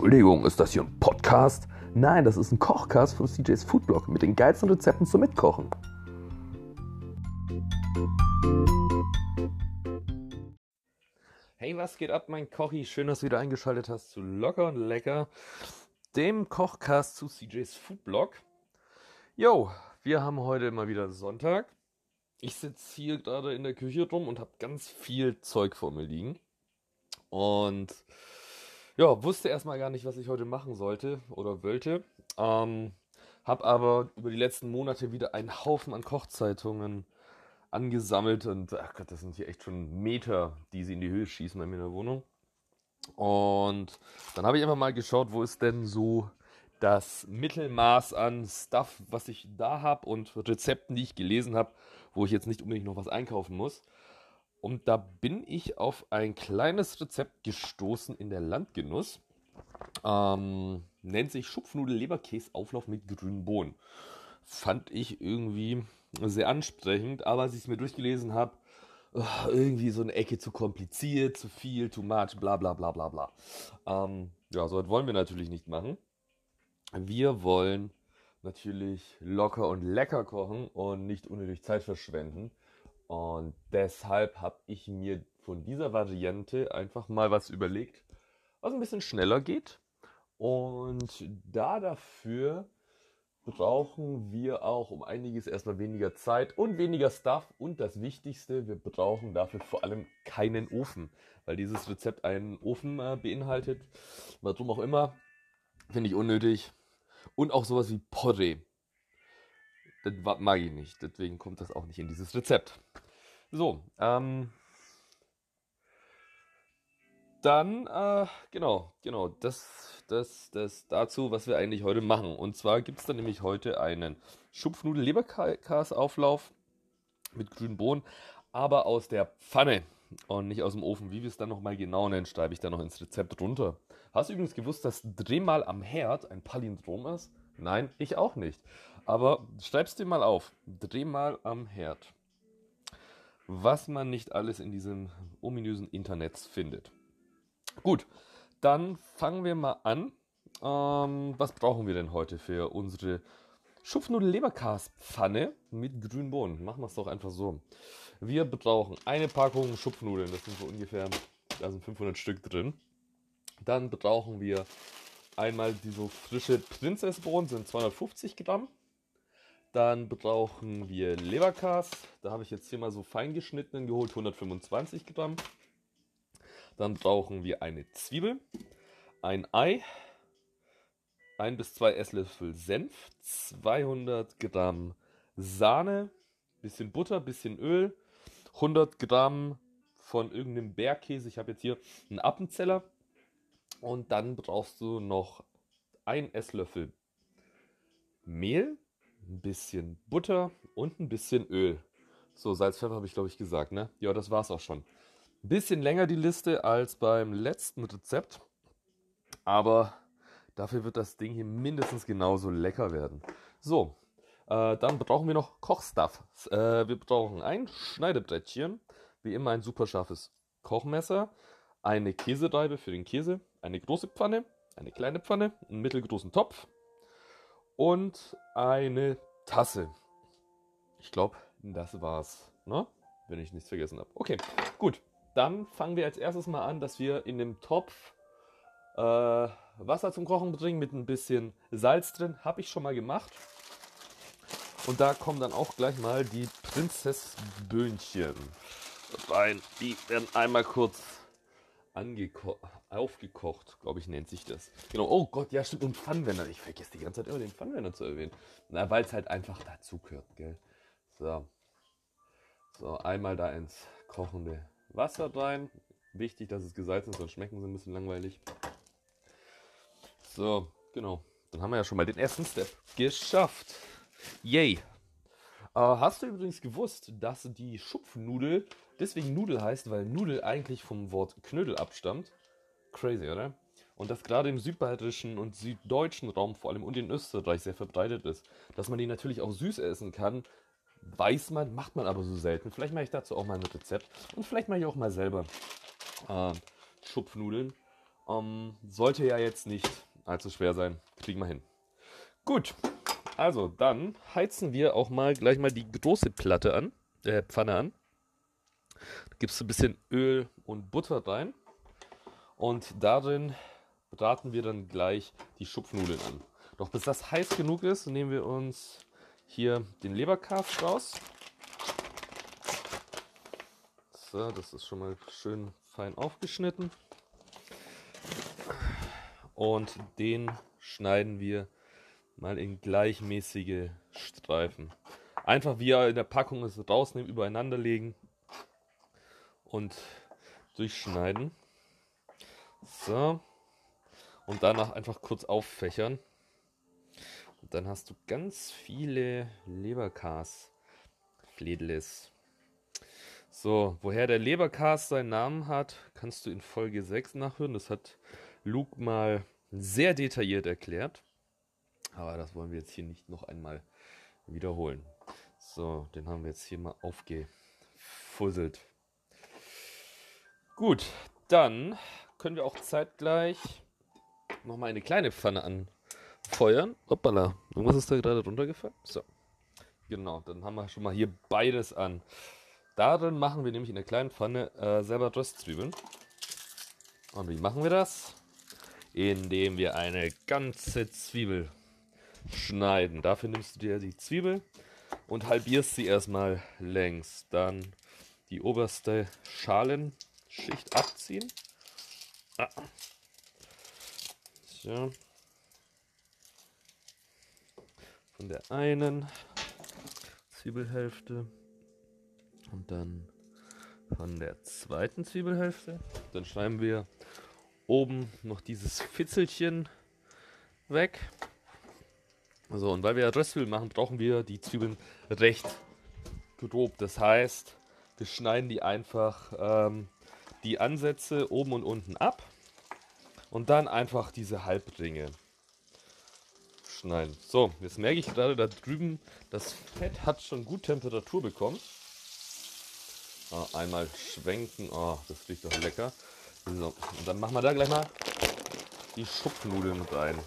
Entschuldigung, ist das hier ein Podcast? Nein, das ist ein Kochcast von CJ's Foodblog mit den geilsten Rezepten zum Mitkochen. Hey, was geht ab, mein Kochi? Schön, dass du wieder eingeschaltet hast zu Locker und Lecker, dem Kochcast zu CJ's Foodblog. Jo, wir haben heute mal wieder Sonntag. Ich sitze hier gerade in der Küche rum und habe ganz viel Zeug vor mir liegen. Und ja, wusste erstmal gar nicht, was ich heute machen sollte oder wollte. Ähm, hab aber über die letzten Monate wieder einen Haufen an Kochzeitungen angesammelt und ach Gott, das sind hier echt schon Meter, die sie in die Höhe schießen bei mir in der Wohnung. Und dann habe ich einfach mal geschaut, wo ist denn so das Mittelmaß an Stuff, was ich da habe und Rezepten, die ich gelesen habe, wo ich jetzt nicht unbedingt noch was einkaufen muss. Und da bin ich auf ein kleines Rezept gestoßen in der Landgenuss. Ähm, nennt sich Schupfnudel-Leberkäse-Auflauf mit grünen Bohnen. Fand ich irgendwie sehr ansprechend, aber als ich es mir durchgelesen habe, oh, irgendwie so eine Ecke zu kompliziert, zu viel, too much, bla bla bla bla bla. Ähm, ja, so wollen wir natürlich nicht machen. Wir wollen natürlich locker und lecker kochen und nicht unnötig Zeit verschwenden. Und deshalb habe ich mir von dieser Variante einfach mal was überlegt, was ein bisschen schneller geht. Und da dafür brauchen wir auch um einiges erstmal weniger Zeit und weniger Stuff. Und das Wichtigste, wir brauchen dafür vor allem keinen Ofen, weil dieses Rezept einen Ofen äh, beinhaltet. Warum auch immer, finde ich unnötig. Und auch sowas wie Porree. Das mag ich nicht, deswegen kommt das auch nicht in dieses Rezept. So, ähm, dann, äh, genau, genau, das, das, das dazu, was wir eigentlich heute machen. Und zwar gibt es dann nämlich heute einen Schupfnudel-Leberkas-Auflauf mit grünen Bohnen, aber aus der Pfanne und nicht aus dem Ofen. Wie wir es dann nochmal genau nennen, schreibe ich dann noch ins Rezept runter. Hast du übrigens gewusst, dass Drehmal am Herd ein Palindrom ist? Nein, ich auch nicht. Aber schreib's dir mal auf. Drehmal am Herd. Was man nicht alles in diesem ominösen Internet findet. Gut, dann fangen wir mal an. Ähm, was brauchen wir denn heute für unsere Schupfnudel-Leberkas-Pfanne mit grünen Bohnen? Machen wir es doch einfach so. Wir brauchen eine Packung Schupfnudeln, das sind so ungefähr, da sind 500 Stück drin. Dann brauchen wir einmal diese frische Prinzessbohnen, sind 250 Gramm. Dann brauchen wir Leberkas, da habe ich jetzt hier mal so fein geschnittenen geholt, 125 Gramm. Dann brauchen wir eine Zwiebel, ein Ei, ein bis zwei Esslöffel Senf, 200 Gramm Sahne, bisschen Butter, bisschen Öl, 100 Gramm von irgendeinem Bergkäse. Ich habe jetzt hier einen Appenzeller. Und dann brauchst du noch ein Esslöffel Mehl, ein bisschen Butter und ein bisschen Öl. So, Salz, Pfeffer habe ich glaube ich gesagt, ne? Ja, das war's auch schon. Ein bisschen länger die Liste als beim letzten Rezept, aber dafür wird das Ding hier mindestens genauso lecker werden. So, äh, dann brauchen wir noch Kochstuff. Äh, wir brauchen ein Schneidebrettchen, wie immer ein super scharfes Kochmesser, eine Käsereibe für den Käse, eine große Pfanne, eine kleine Pfanne, einen mittelgroßen Topf und eine Tasse. Ich glaube, das war's, ne? wenn ich nichts vergessen habe. Okay, gut. Dann fangen wir als erstes mal an, dass wir in dem Topf äh, Wasser zum Kochen bringen mit ein bisschen Salz drin. Habe ich schon mal gemacht. Und da kommen dann auch gleich mal die Prinzessböhnchen rein. Die werden einmal kurz aufgekocht, glaube ich, nennt sich das. Genau, oh Gott, ja, stimmt, und Pfannenwender. Ich vergesse die ganze Zeit immer den Pfannenwender zu erwähnen. Na, weil es halt einfach dazu gehört, gell. So. So, einmal da ins kochende Wasser rein. Wichtig, dass es gesalzen ist, sonst schmecken sie ein bisschen langweilig. So, genau. Dann haben wir ja schon mal den ersten Step geschafft. Yay! Äh, hast du übrigens gewusst, dass die Schupfnudel deswegen Nudel heißt, weil Nudel eigentlich vom Wort Knödel abstammt? Crazy, oder? Und das gerade im südbayerischen und süddeutschen Raum, vor allem und in Österreich, sehr verbreitet ist. Dass man die natürlich auch süß essen kann, weiß man, macht man aber so selten. Vielleicht mache ich dazu auch mal ein Rezept. Und vielleicht mache ich auch mal selber äh, Schupfnudeln. Ähm, sollte ja jetzt nicht allzu schwer sein. Kriegen wir hin. Gut, also dann heizen wir auch mal gleich mal die große Platte an, äh, Pfanne an. Da gibst du ein bisschen Öl und Butter rein. Und darin braten wir dann gleich die Schupfnudeln an. Doch bis das heiß genug ist, nehmen wir uns hier den Leberkas raus. So, das ist schon mal schön fein aufgeschnitten. Und den schneiden wir mal in gleichmäßige Streifen. Einfach wie er in der Packung ist, rausnehmen, übereinander legen und durchschneiden. So. Und danach einfach kurz auffächern. Und dann hast du ganz viele Leberkas-Fledles. So, woher der Leberkas seinen Namen hat, kannst du in Folge 6 nachhören. Das hat Luke mal sehr detailliert erklärt. Aber das wollen wir jetzt hier nicht noch einmal wiederholen. So, den haben wir jetzt hier mal aufgefusselt. Gut, dann können wir auch zeitgleich nochmal eine kleine Pfanne anfeuern. Hoppala, irgendwas ist da gerade runtergefallen. So, genau, dann haben wir schon mal hier beides an. Darin machen wir nämlich in der kleinen Pfanne äh, selber Röstzwiebeln. Und wie machen wir das? Indem wir eine ganze Zwiebel schneiden. Dafür nimmst du dir die Zwiebel und halbierst sie erstmal längs. Dann die oberste Schalenschicht abziehen. Ah. So. Von der einen Zwiebelhälfte und dann von der zweiten Zwiebelhälfte. Dann schneiden wir oben noch dieses Fitzelchen weg. So, und weil wir Röstzwiebeln machen, brauchen wir die Zwiebeln recht grob. Das heißt, wir schneiden die einfach ähm, die Ansätze oben und unten ab und dann einfach diese Halbringe schneiden. So, jetzt merke ich gerade da drüben, das Fett hat schon gut Temperatur bekommen. Oh, einmal schwenken, oh, das riecht doch lecker. So, und dann machen wir da gleich mal die Schupfnudeln rein.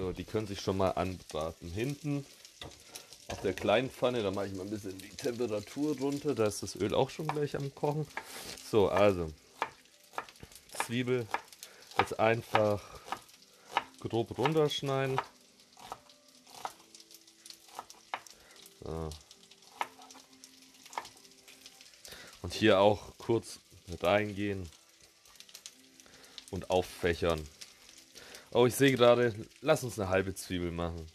So, die können sich schon mal anbraten. Hinten auf der kleinen Pfanne, da mache ich mal ein bisschen die Temperatur runter. Da ist das Öl auch schon gleich am Kochen. So, also Zwiebel jetzt einfach grob runterschneiden. So. Und hier auch kurz reingehen und auffächern. Oh, ich sehe gerade, lass uns eine halbe Zwiebel machen.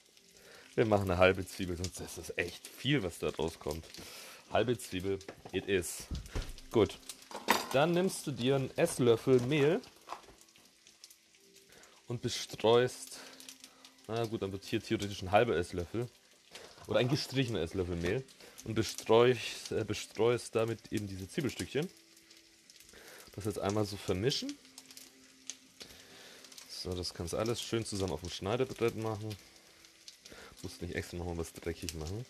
Wir machen eine halbe Zwiebel, sonst ist das echt viel, was da rauskommt. Halbe Zwiebel, it is. Gut. Dann nimmst du dir einen Esslöffel Mehl und bestreust, na gut, dann wird hier theoretisch ein halber Esslöffel oder ein gestrichener Esslöffel Mehl und bestreust, äh, bestreust damit eben diese Zwiebelstückchen. Das jetzt einmal so vermischen. So, das kannst du alles schön zusammen auf dem Schneidebrett machen. Musst nicht extra nochmal was dreckig machen.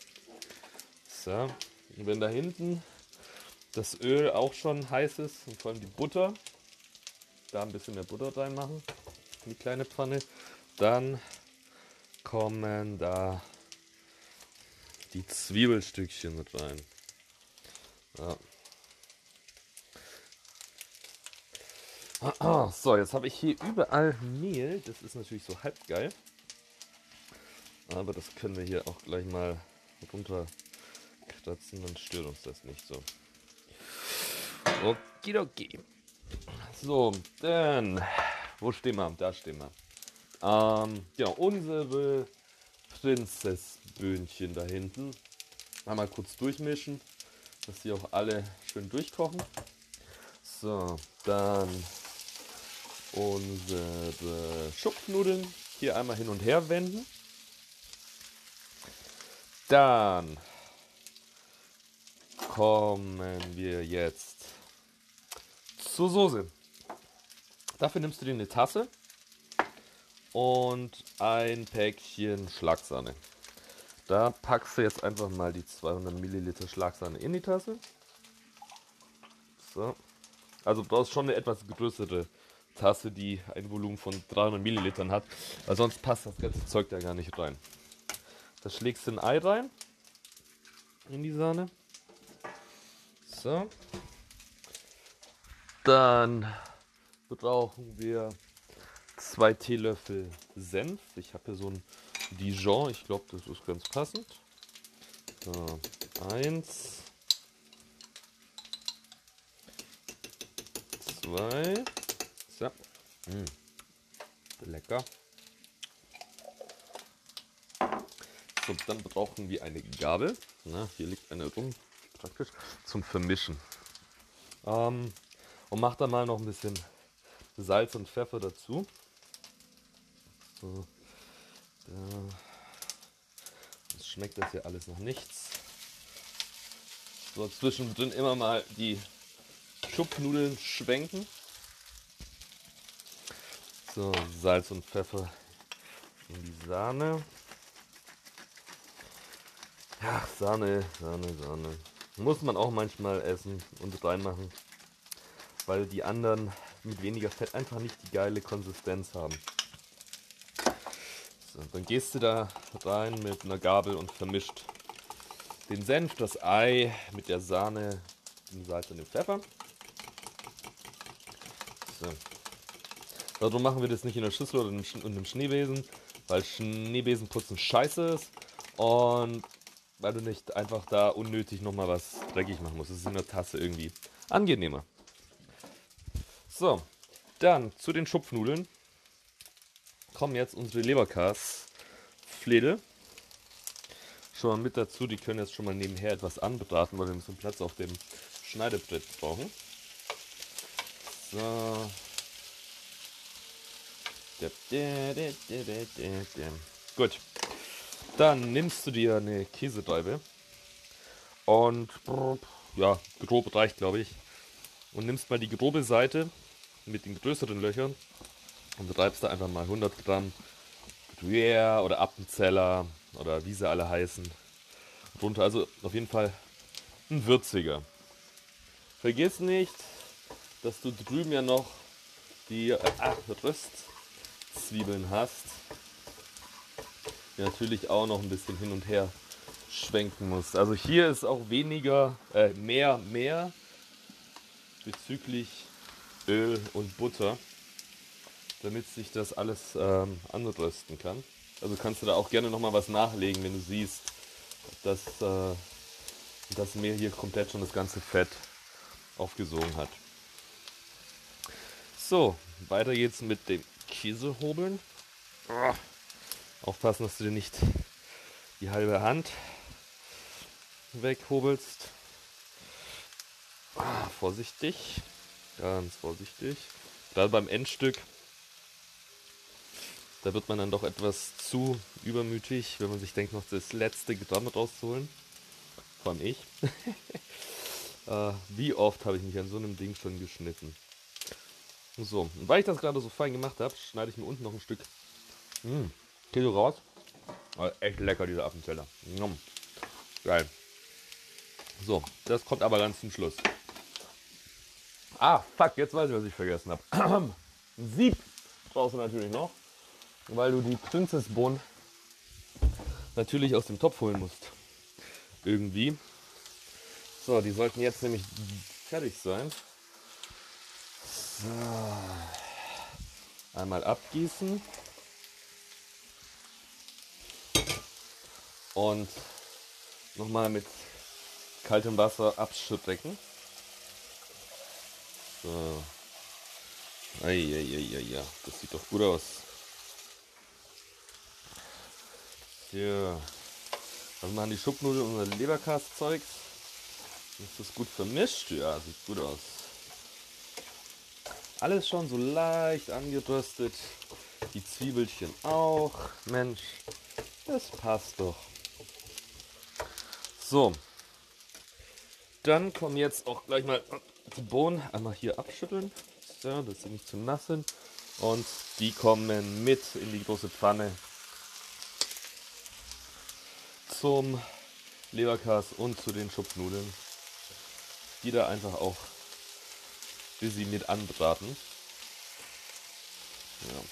So, und wenn da hinten das Öl auch schon heiß ist und vor allem die Butter, da ein bisschen mehr Butter reinmachen in die kleine Pfanne, dann kommen da die Zwiebelstückchen mit rein. Ja. So, jetzt habe ich hier überall Mehl. Das ist natürlich so halb geil. Aber das können wir hier auch gleich mal runterkratzen, dann stört uns das nicht so. Okidoki. So, dann, wo stehen wir? Da stehen wir. Ähm, ja, unsere Prinzessböhnchen da hinten. Einmal kurz durchmischen, dass die auch alle schön durchkochen. So, dann unsere Schupfnudeln hier einmal hin und her wenden. Dann kommen wir jetzt zur Soße. Dafür nimmst du dir eine Tasse und ein Päckchen Schlagsahne. Da packst du jetzt einfach mal die 200 Milliliter Schlagsahne in die Tasse. So. Also brauchst schon eine etwas größere Tasse, die ein Volumen von 300 Millilitern hat. Weil sonst passt das ganze Zeug da gar nicht rein. Da schlägst du ein Ei rein. In die Sahne. So. Dann brauchen wir zwei Teelöffel Senf. Ich habe hier so ein Dijon. Ich glaube, das ist ganz passend. So, eins. Zwei. So. Mmh. Lecker. So, dann brauchen wir eine Gabel. Na, hier liegt eine rum, praktisch, zum Vermischen. Ähm, und mach da mal noch ein bisschen Salz und Pfeffer dazu. So, da. Jetzt schmeckt das ja alles noch nichts. So, zwischendrin immer mal die Schupfnudeln schwenken. So, Salz und Pfeffer in die Sahne. Ja, Sahne, Sahne, Sahne. Muss man auch manchmal essen und reinmachen, weil die anderen mit weniger Fett einfach nicht die geile Konsistenz haben. So, dann gehst du da rein mit einer Gabel und vermischt den Senf, das Ei mit der Sahne, dem Salz und dem Pfeffer. So. Darum machen wir das nicht in der Schüssel oder in einem Schneebesen, weil Schneebesenputzen scheiße ist und weil du nicht einfach da unnötig nochmal was dreckig machen musst. Das ist in der Tasse irgendwie angenehmer. So, dann zu den Schupfnudeln kommen jetzt unsere Leberkas-Fledel. Schon mal mit dazu, die können jetzt schon mal nebenher etwas anbraten, weil wir bisschen Platz auf dem Schneidebrett brauchen. So. Gut. Dann nimmst du dir eine Käsedreibe und ja, grob reicht, glaube ich. Und nimmst mal die grobe Seite mit den größeren Löchern und reibst da einfach mal 100 Gramm Gruyère oder Appenzeller oder wie sie alle heißen runter. Also auf jeden Fall ein würziger. Vergiss nicht, dass du drüben ja noch die äh, Röstzwiebeln hast natürlich auch noch ein bisschen hin und her schwenken muss. Also hier ist auch weniger, äh, mehr, mehr bezüglich Öl und Butter, damit sich das alles ähm, anrösten kann. Also kannst du da auch gerne nochmal was nachlegen, wenn du siehst, dass äh, das Mehl hier komplett schon das ganze Fett aufgesogen hat. So, weiter geht's mit dem Käsehobeln. Aufpassen, dass du dir nicht die halbe Hand weghobelst. Ah, vorsichtig, ganz vorsichtig. Gerade beim Endstück, da wird man dann doch etwas zu übermütig, wenn man sich denkt, noch das letzte Gramm rauszuholen. Vor allem ich. äh, wie oft habe ich mich an so einem Ding schon geschnitten? So, und weil ich das gerade so fein gemacht habe, schneide ich mir unten noch ein Stück mh, hm, Kilo raus. Aber echt lecker, dieser Appenzeller. Geil. So, das kommt aber ganz zum Schluss. Ah, fuck, jetzt weiß ich, was ich vergessen habe. Sieb brauchst du natürlich noch, weil du die Prinzessbohnen natürlich aus dem Topf holen musst. Irgendwie. So, die sollten jetzt nämlich fertig sein. So. Einmal abgießen. und nochmal mit kaltem Wasser abschrecken. So. Eieieiei, das sieht doch gut aus. So. Was machen die Schupfnudeln und unser Leberkast-Zeug? Ist das gut vermischt? Ja, sieht gut aus. Alles schon so leicht angeröstet. Die Zwiebelchen auch. Mensch, das passt doch. So. Dann kommen jetzt auch gleich mal die Bohnen einmal hier abschütteln, so, dass sie nicht zu nass sind. Und die kommen mit in die große Pfanne zum Leberkas und zu den Schupfnudeln, die da einfach auch bis sie mit anbraten. Ja.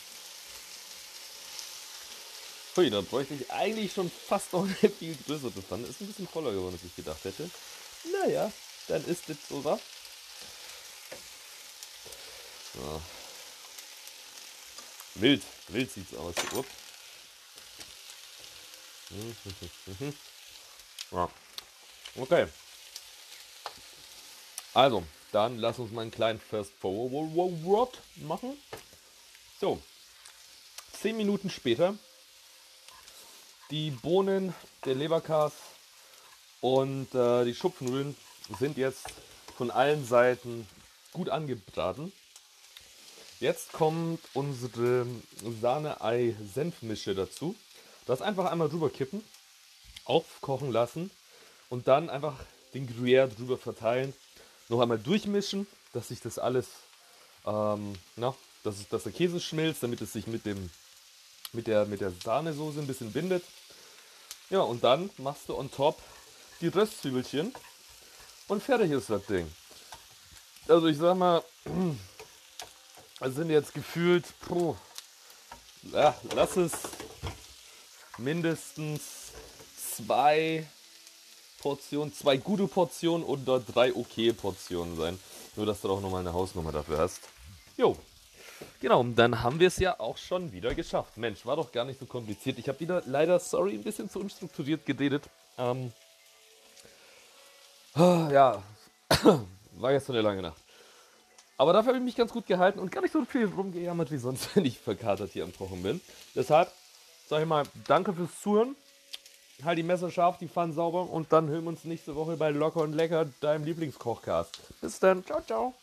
Hui, da bräuchte ich eigentlich schon fast noch eine viel größere Pfanne. Ist ein bisschen voller geworden, als ich gedacht hätte. Naja, dann ist es so was. So. Wild, wild sieht's aus. Upp. Ja. Okay. Also, dann lass uns mal einen kleinen Fast Forward machen. So. Zehn Minuten später. Die Bohnen, der Leberkas und äh, die Schupfnudeln sind jetzt von allen Seiten gut angebraten. Jetzt kommt unsere Sahne-Ei-Senfmische dazu. Das einfach einmal drüber kippen, aufkochen lassen und dann einfach den Gruyère drüber verteilen. Noch einmal durchmischen, dass sich das alles, ähm, na, dass, dass der Käse schmilzt, damit es sich mit, dem, mit, der, mit der Sahnesoße ein bisschen bindet. Ja, und dann machst du on top die Röstzwiebelchen und fertig ist das Ding. Also ich sag mal, Es sind jetzt gefühlt, puh, ja, lass es mindestens zwei Portionen, zwei gute Portionen oder drei okay Portionen sein. Nur, dass du auch nochmal eine Hausnummer dafür hast. Jo, genau, dann haben wir es ja auch schon wieder geschafft. Mensch, war doch gar nicht so kompliziert. Ich habe wieder leider, sorry, ein bisschen zu unstrukturiert geredet. Ähm, ja, war jetzt so eine lange Nacht. Aber dafür habe ich mich ganz gut gehalten und gar nicht so viel rumgejammert wie sonst, wenn ich verkatert hier am Kochen bin. Deshalb sage ich mal, danke fürs Zuhören. Halt die Messer scharf, die Pfannen sauber und dann hören wir uns nächste Woche bei Locker und Lecker, deinem Lieblingskochcast. Bis dann, ciao, ciao.